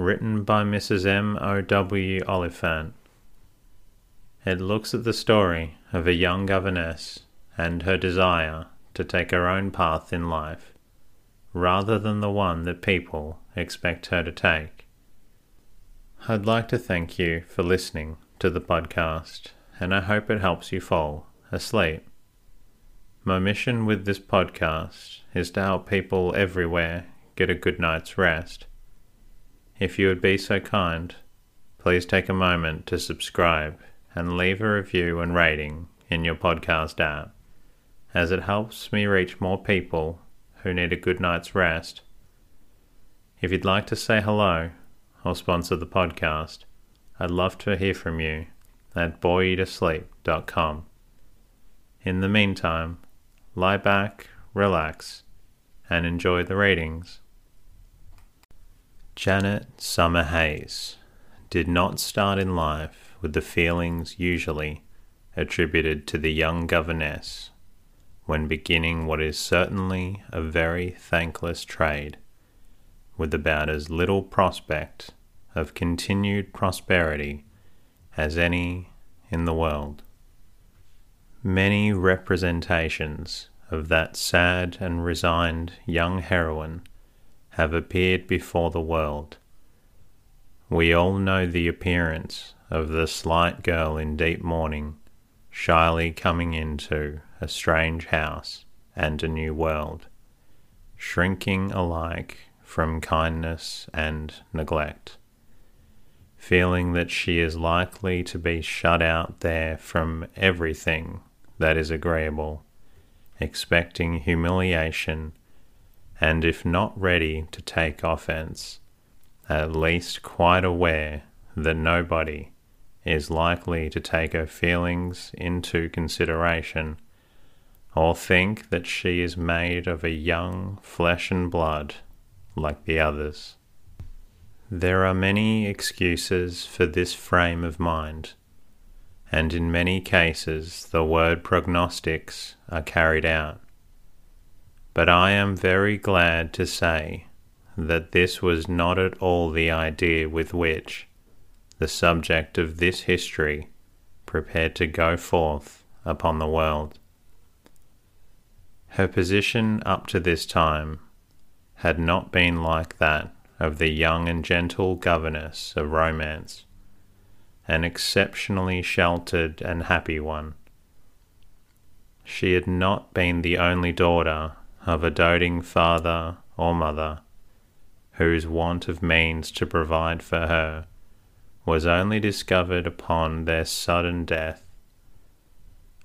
written by Mrs. M. O. W. Oliphant. It looks at the story of a young governess and her desire to take her own path in life, rather than the one that people expect her to take. I'd like to thank you for listening to the podcast, and I hope it helps you fall asleep. My mission with this podcast is to help people everywhere get a good night's rest if you would be so kind, please take a moment to subscribe and leave a review and rating in your podcast app, as it helps me reach more people who need a good night's rest. If you'd like to say hello or sponsor the podcast, I'd love to hear from you at boreyoutosleep.com. In the meantime, lie back, relax, and enjoy the readings. Janet Summerhayes did not start in life with the feelings usually attributed to the young governess when beginning what is certainly a very thankless trade, with about as little prospect of continued prosperity as any in the world. Many representations of that sad and resigned young heroine have appeared before the world. We all know the appearance of the slight girl in deep mourning, shyly coming into a strange house and a new world, shrinking alike from kindness and neglect, feeling that she is likely to be shut out there from everything that is agreeable, expecting humiliation and if not ready to take offense, at least quite aware that nobody is likely to take her feelings into consideration or think that she is made of a young flesh and blood like the others. There are many excuses for this frame of mind, and in many cases the word prognostics are carried out. But I am very glad to say that this was not at all the idea with which the subject of this history prepared to go forth upon the world. Her position up to this time had not been like that of the young and gentle governess of romance, an exceptionally sheltered and happy one. She had not been the only daughter of a doting father or mother, whose want of means to provide for her was only discovered upon their sudden death.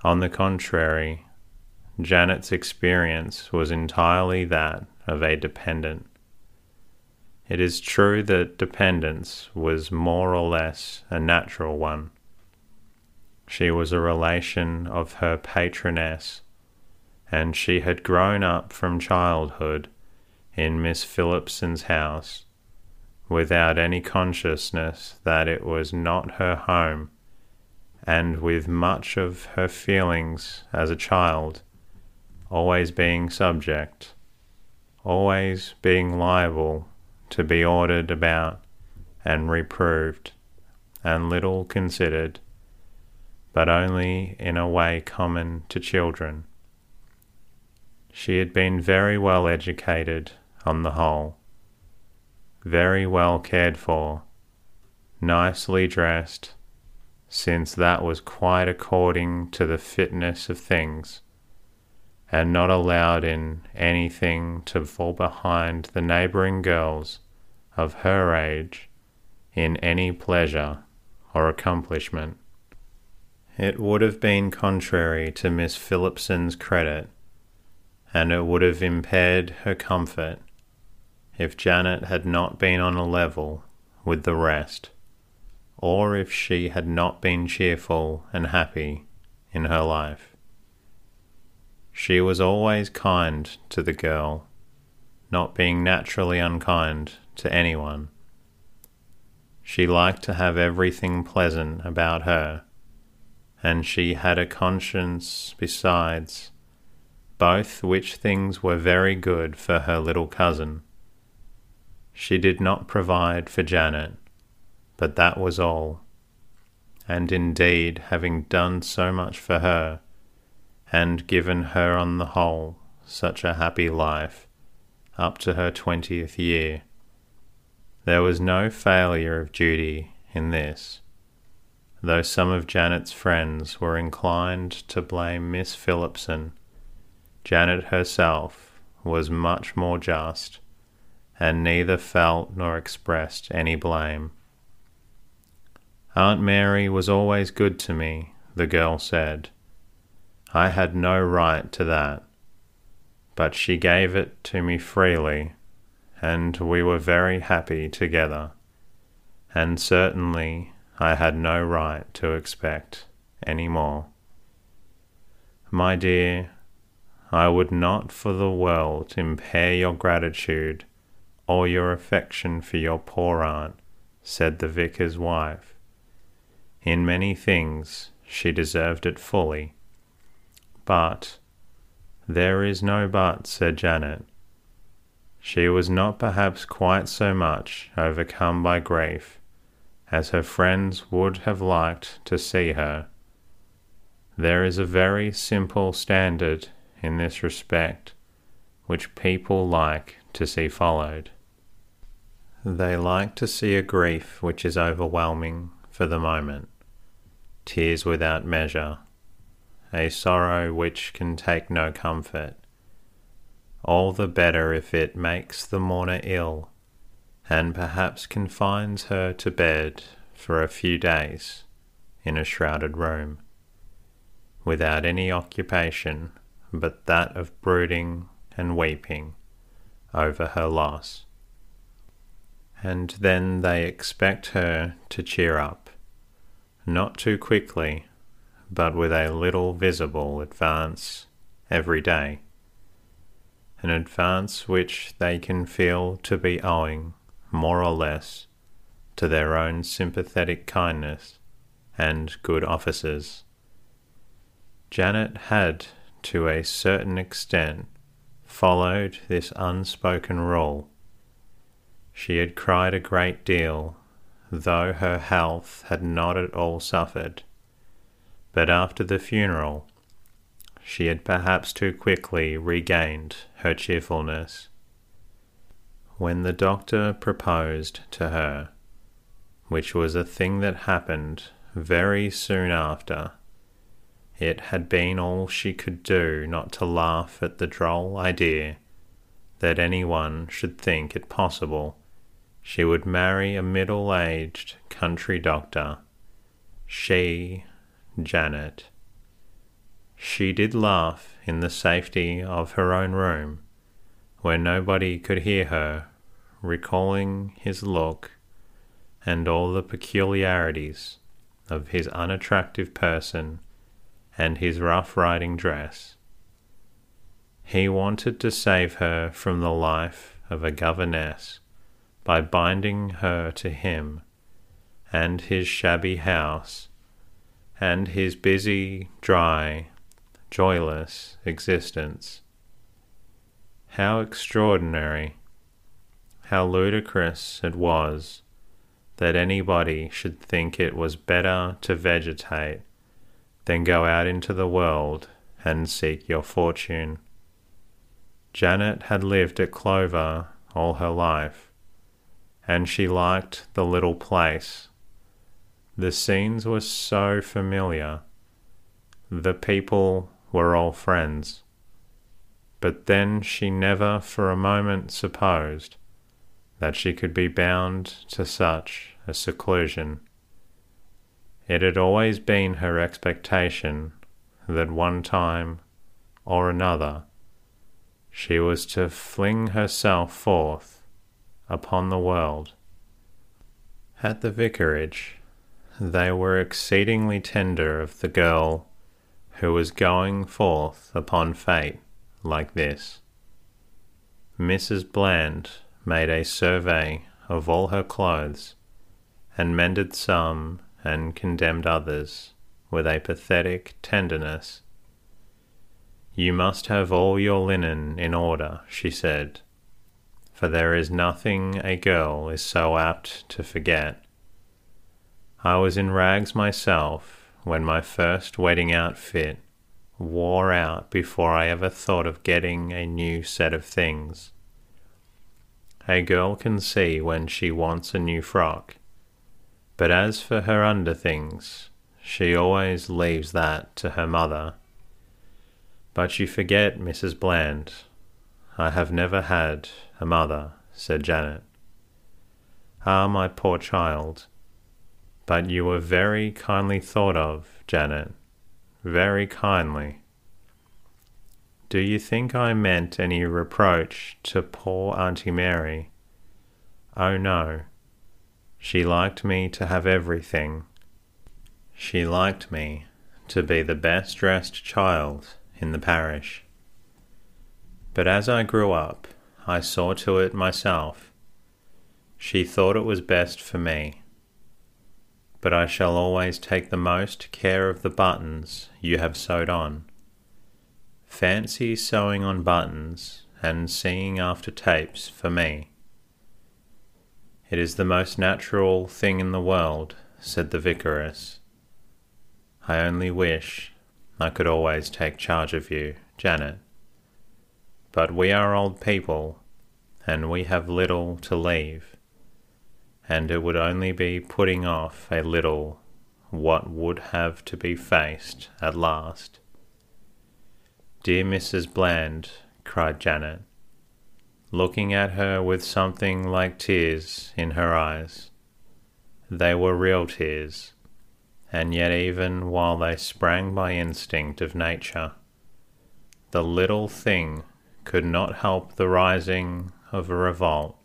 On the contrary, Janet's experience was entirely that of a dependent. It is true that dependence was more or less a natural one. She was a relation of her patroness and she had grown up from childhood in Miss Phillipson's house without any consciousness that it was not her home, and with much of her feelings as a child always being subject, always being liable to be ordered about and reproved, and little considered, but only in a way common to children. She had been very well educated on the whole, very well cared for, nicely dressed, since that was quite according to the fitness of things, and not allowed in anything to fall behind the neighbouring girls of her age in any pleasure or accomplishment. It would have been contrary to Miss Phillipson's credit and it would have impaired her comfort if Janet had not been on a level with the rest, or if she had not been cheerful and happy in her life. She was always kind to the girl, not being naturally unkind to anyone. She liked to have everything pleasant about her, and she had a conscience besides, both which things were very good for her little cousin. She did not provide for Janet, but that was all. And indeed, having done so much for her, and given her on the whole such a happy life, up to her twentieth year, there was no failure of duty in this, though some of Janet's friends were inclined to blame Miss Phillipson. Janet herself was much more just, and neither felt nor expressed any blame. Aunt Mary was always good to me, the girl said. I had no right to that, but she gave it to me freely and we were very happy together, and certainly I had no right to expect any more. My dear, I would not for the world impair your gratitude or your affection for your poor aunt, said the vicar's wife. In many things she deserved it fully. But there is no but, said Janet. She was not perhaps quite so much overcome by grief as her friends would have liked to see her. There is a very simple standard in this respect which people like to see followed. They like to see a grief which is overwhelming for the moment, tears without measure, a sorrow which can take no comfort, all the better if it makes the mourner ill, and perhaps confines her to bed for a few days in a shrouded room, without any occupation but that of brooding and weeping over her loss. And then they expect her to cheer up, not too quickly, but with a little visible advance every day an advance which they can feel to be owing, more or less, to their own sympathetic kindness and good offices. Janet had, to a certain extent, followed this unspoken rule. She had cried a great deal, though her health had not at all suffered. But after the funeral, she had perhaps too quickly regained her cheerfulness. When the doctor proposed to her, which was a thing that happened very soon after, it had been all she could do not to laugh at the droll idea that anyone should think it possible she would marry a middle aged country doctor. She, Janet, she did laugh in the safety of her own room, where nobody could hear her, recalling his look and all the peculiarities of his unattractive person and his rough riding dress. He wanted to save her from the life of a governess by binding her to him and his shabby house and his busy, dry, joyless existence. How extraordinary, how ludicrous it was that anybody should think it was better to vegetate than go out into the world and seek your fortune. Janet had lived at Clover all her life, and she liked the little place. The scenes were so familiar. The people were all friends. But then she never for a moment supposed that she could be bound to such a seclusion. It had always been her expectation that one time or another she was to fling herself forth upon the world. At the vicarage, they were exceedingly tender of the girl who was going forth upon fate like this. Mrs. Bland made a survey of all her clothes, and mended some and condemned others with a pathetic tenderness. You must have all your linen in order, she said, for there is nothing a girl is so apt to forget. I was in rags myself when my first wedding outfit wore out before I ever thought of getting a new set of things. A girl can see when she wants a new frock, but as for her underthings, she always leaves that to her mother. But you forget, Mrs. Bland, I have never had a mother, said Janet. Ah, my poor child, but you were very kindly thought of, Janet, very kindly. Do you think I meant any reproach to poor Auntie Mary? Oh no. She liked me to have everything. She liked me to be the best dressed child in the parish. But as I grew up, I saw to it myself. She thought it was best for me. But I shall always take the most care of the buttons you have sewed on. Fancy sewing on buttons and seeing after tapes for me. It is the most natural thing in the world, said the vicaress. I only wish I could always take charge of you, Janet. But we are old people, and we have little to leave, and it would only be putting off a little what would have to be faced at last. Dear Mrs. Bland, cried Janet, looking at her with something like tears in her eyes. They were real tears, and yet, even while they sprang by instinct of nature, the little thing could not help the rising of a revolt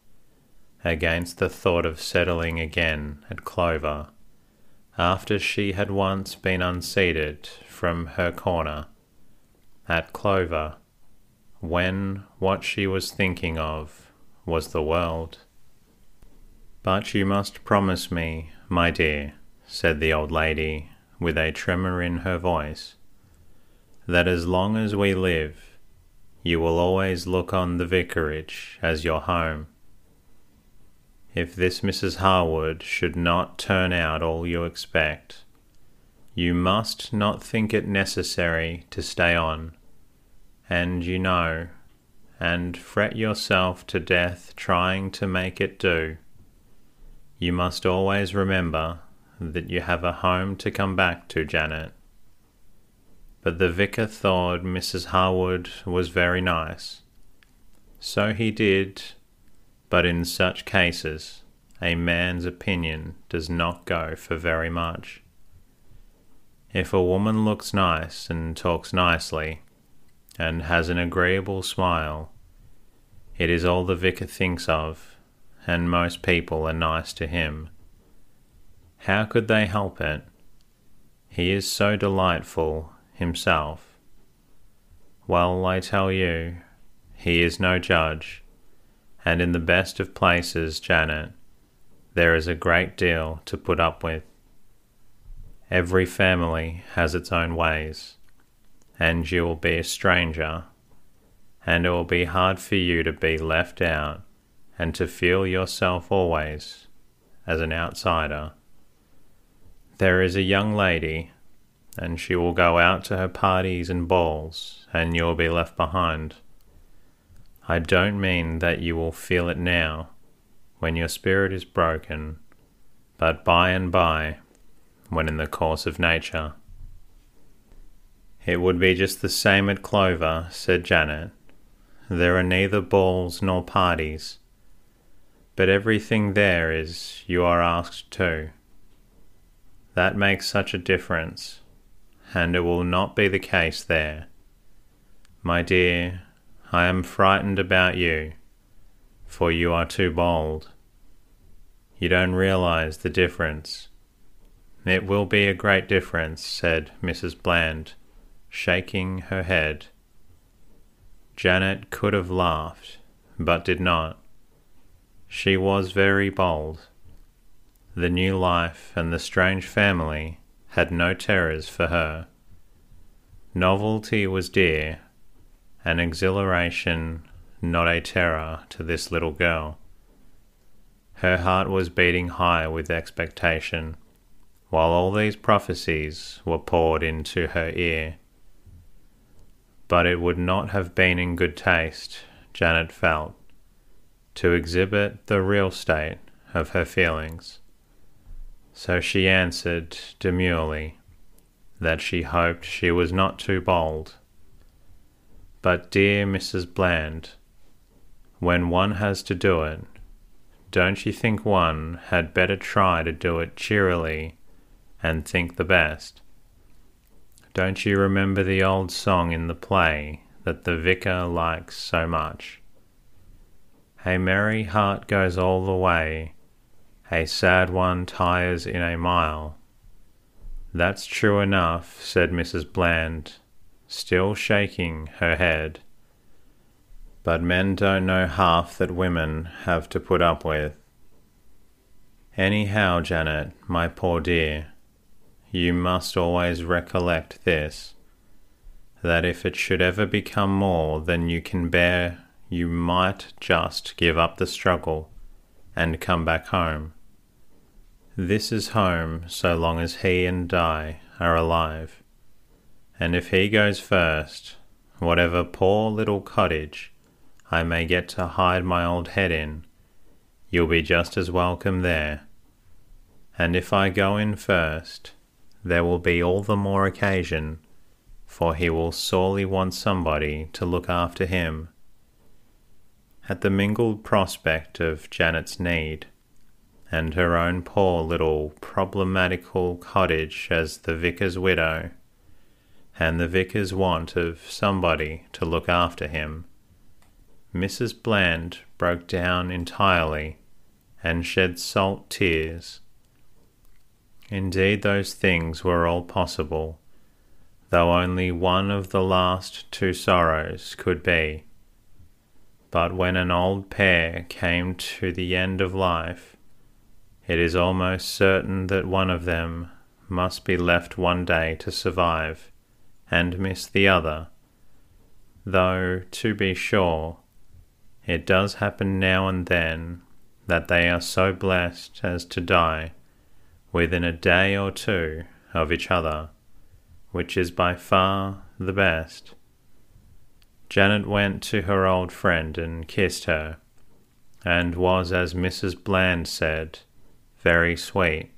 against the thought of settling again at Clover after she had once been unseated from her corner at Clover, when what she was thinking of was the world. But you must promise me, my dear, said the old lady, with a tremor in her voice, that as long as we live, you will always look on the vicarage as your home. If this Mrs. Harwood should not turn out all you expect, you must not think it necessary to stay on and you know, and fret yourself to death trying to make it do. You must always remember that you have a home to come back to, Janet. But the vicar thought Mrs. Harwood was very nice. So he did, but in such cases, a man's opinion does not go for very much. If a woman looks nice and talks nicely, and has an agreeable smile. It is all the vicar thinks of, and most people are nice to him. How could they help it? He is so delightful himself. Well, I tell you, he is no judge, and in the best of places, Janet, there is a great deal to put up with. Every family has its own ways and you will be a stranger, and it will be hard for you to be left out and to feel yourself always as an outsider. There is a young lady, and she will go out to her parties and balls, and you will be left behind. I don't mean that you will feel it now, when your spirit is broken, but by and by, when in the course of nature it would be just the same at Clover, said Janet. There are neither balls nor parties, but everything there is you are asked to. That makes such a difference, and it will not be the case there. My dear, I am frightened about you, for you are too bold. You don't realize the difference. It will be a great difference, said Mrs. Bland, shaking her head. Janet could have laughed, but did not. She was very bold. The new life and the strange family had no terrors for her. Novelty was dear, and exhilaration not a terror to this little girl. Her heart was beating high with expectation, while all these prophecies were poured into her ear. But it would not have been in good taste, Janet felt, to exhibit the real state of her feelings. So she answered demurely that she hoped she was not too bold. But, dear Mrs. Bland, when one has to do it, don't you think one had better try to do it cheerily and think the best? Don't you remember the old song in the play that the vicar likes so much? A merry heart goes all the way, a sad one tires in a mile. That's true enough, said Mrs. Bland, still shaking her head. But men don't know half that women have to put up with. Anyhow, Janet, my poor dear, you must always recollect this that if it should ever become more than you can bear, you might just give up the struggle and come back home. This is home so long as he and Di are alive. And if he goes first, whatever poor little cottage I may get to hide my old head in, you'll be just as welcome there. And if I go in first, there will be all the more occasion, for he will sorely want somebody to look after him. At the mingled prospect of Janet's need, and her own poor little problematical cottage as the vicar's widow, and the vicar's want of somebody to look after him, Mrs. Bland broke down entirely and shed salt tears. Indeed, those things were all possible, though only one of the last two sorrows could be. But when an old pair came to the end of life, it is almost certain that one of them must be left one day to survive and miss the other, though, to be sure, it does happen now and then that they are so blessed as to die within a day or two of each other, which is by far the best. Janet went to her old friend and kissed her, and was, as Mrs. Bland said, very sweet,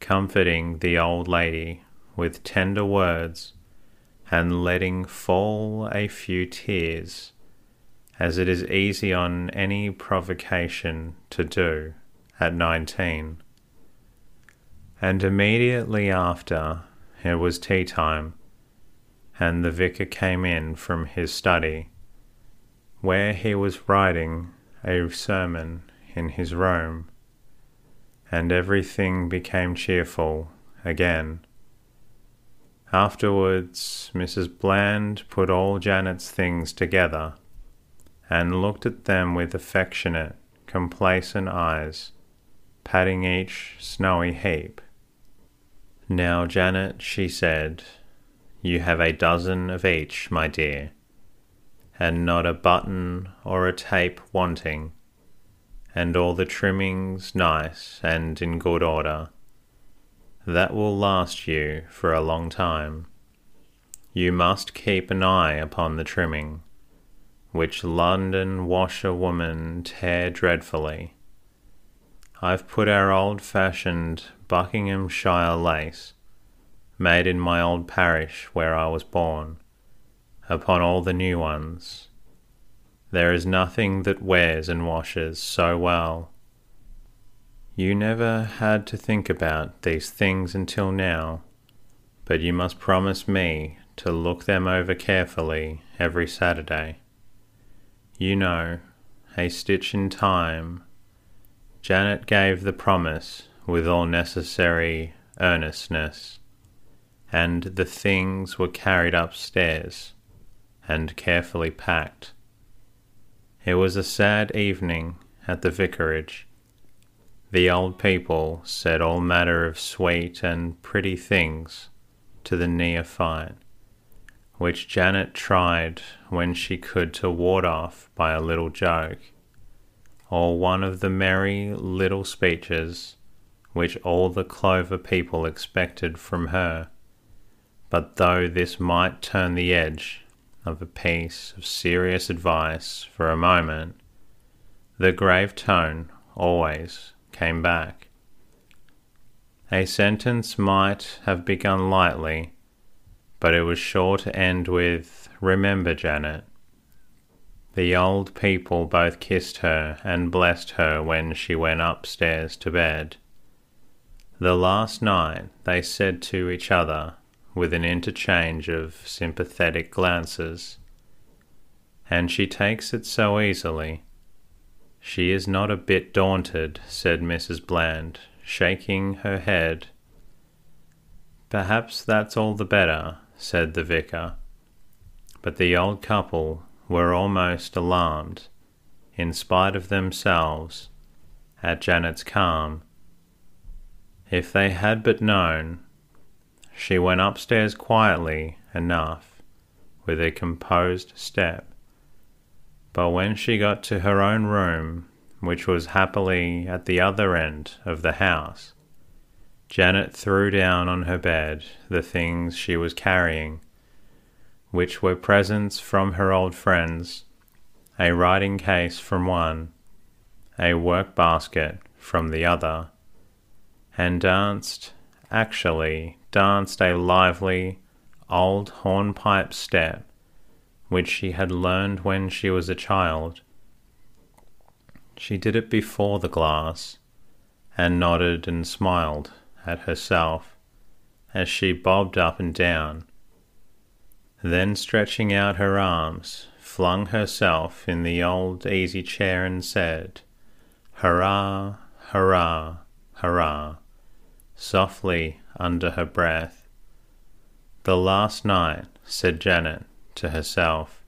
comforting the old lady with tender words and letting fall a few tears as it is easy on any provocation to do at nineteen. And immediately after it was tea time, and the vicar came in from his study, where he was writing a sermon in his room, and everything became cheerful again. Afterwards, Mrs. Bland put all Janet's things together and looked at them with affectionate, complacent eyes, patting each snowy heap. Now, Janet, she said, you have a dozen of each, my dear, and not a button or a tape wanting, and all the trimmings nice and in good order. That will last you for a long time. You must keep an eye upon the trimming which London washerwomen tear dreadfully. I've put our old fashioned Buckinghamshire lace, made in my old parish where I was born, upon all the new ones. There is nothing that wears and washes so well. You never had to think about these things until now, but you must promise me to look them over carefully every Saturday. You know, a stitch in time. Janet gave the promise with all necessary earnestness, and the things were carried upstairs and carefully packed. It was a sad evening at the vicarage. The old people said all manner of sweet and pretty things to the neophyte, which Janet tried when she could to ward off by a little joke, or one of the merry little speeches which all the Clover people expected from her. But though this might turn the edge of a piece of serious advice for a moment, the grave tone always came back. A sentence might have begun lightly, but it was sure to end with, Remember, Janet. The old people both kissed her and blessed her when she went upstairs to bed. The last night they said to each other, with an interchange of sympathetic glances. And she takes it so easily. She is not a bit daunted, said Mrs. Bland, shaking her head. Perhaps that's all the better, said the vicar. But the old couple were almost alarmed, in spite of themselves, at Janet's calm. If they had but known she went upstairs quietly enough, with a composed step. But when she got to her own room, which was happily at the other end of the house, Janet threw down on her bed the things she was carrying, which were presents from her old friends, a writing case from one, a work basket from the other, and danced, actually danced a lively, old hornpipe step which she had learned when she was a child. She did it before the glass, and nodded and smiled at herself as she bobbed up and down. Then, stretching out her arms, flung herself in the old easy chair and said, Hurrah, hurrah, hurrah, softly under her breath. The last night, said Janet to herself,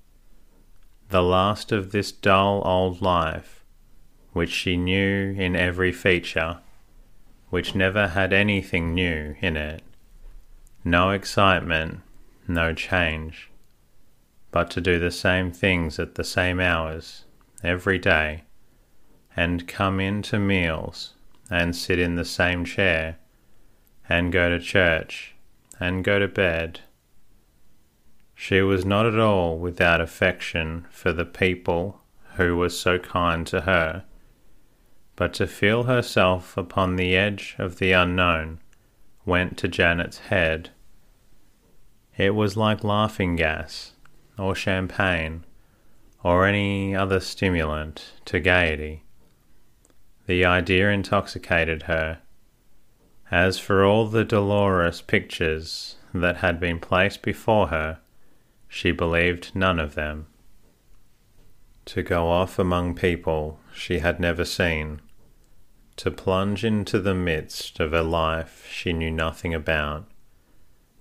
the last of this dull old life, which she knew in every feature, which never had anything new in it, no excitement, no change, but to do the same things at the same hours every day, and come in to meals and sit in the same chair and go to church and go to bed. She was not at all without affection for the people who were so kind to her, but to feel herself upon the edge of the unknown went to Janet's head. It was like laughing gas, or champagne, or any other stimulant to gaiety. The idea intoxicated her as for all the dolorous pictures that had been placed before her, she believed none of them. To go off among people she had never seen, to plunge into the midst of a life she knew nothing about,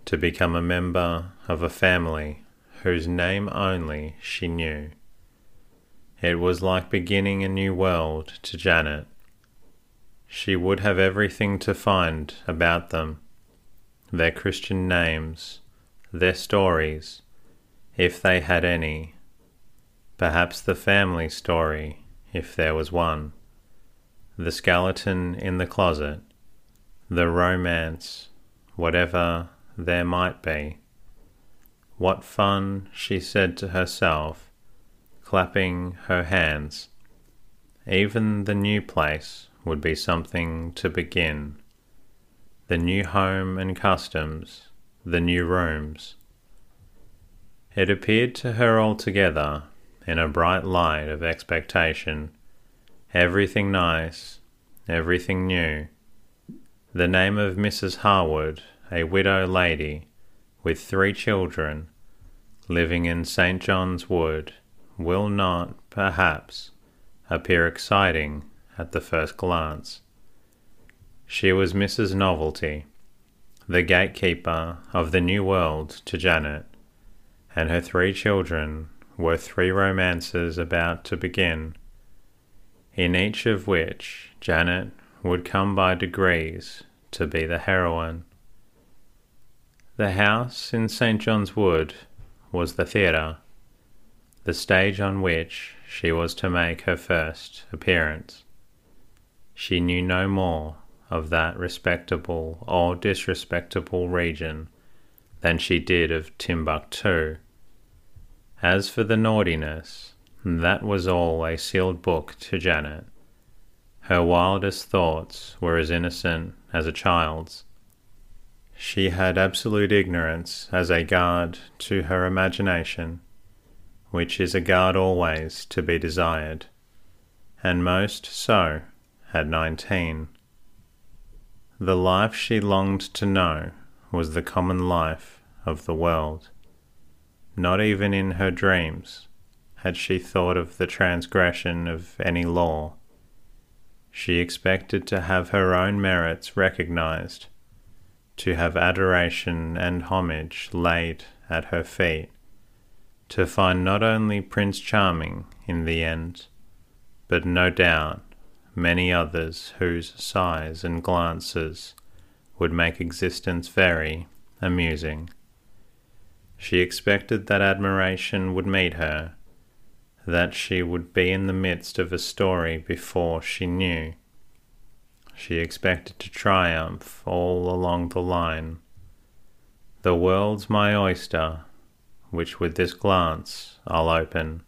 to become a member of a family whose name only she knew. It was like beginning a new world to Janet she would have everything to find about them their Christian names, their stories, if they had any, perhaps the family story, if there was one, the skeleton in the closet, the romance, whatever there might be. What fun, she said to herself, clapping her hands. Even the new place would be something to begin. The new home and customs, the new rooms. It appeared to her altogether in a bright light of expectation, everything nice, everything new. The name of Mrs. Harwood, a widow lady with three children, living in St. John's Wood, will not, perhaps, appear exciting at the first glance. She was Mrs. Novelty, the gatekeeper of the new world to Janet, and her three children were three romances about to begin, in each of which Janet would come by degrees to be the heroine. The house in St. John's Wood was the theatre, the stage on which she was to make her first appearance. She knew no more of that respectable or disrespectable region than she did of Timbuktu. As for the naughtiness, that was all a sealed book to Janet. Her wildest thoughts were as innocent as a child's. She had absolute ignorance as a guard to her imagination, which is a guard always to be desired, and most so at nineteen. The life she longed to know was the common life of the world. Not even in her dreams had she thought of the transgression of any law. She expected to have her own merits recognized, to have adoration and homage laid at her feet, to find not only Prince Charming in the end, but no doubt many others whose sighs and glances would make existence very amusing. She expected that admiration would meet her, that she would be in the midst of a story before she knew. She expected to triumph all along the line. The world's my oyster, which with this glance I'll open.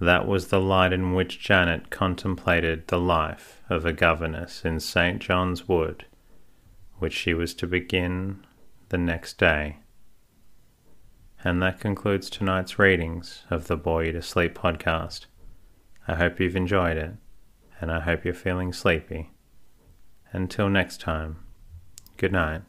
That was the light in which Janet contemplated the life of a governess in St. John's Wood, which she was to begin the next day. And that concludes tonight's readings of the Bore You to Sleep podcast. I hope you've enjoyed it, and I hope you're feeling sleepy. Until next time, good night.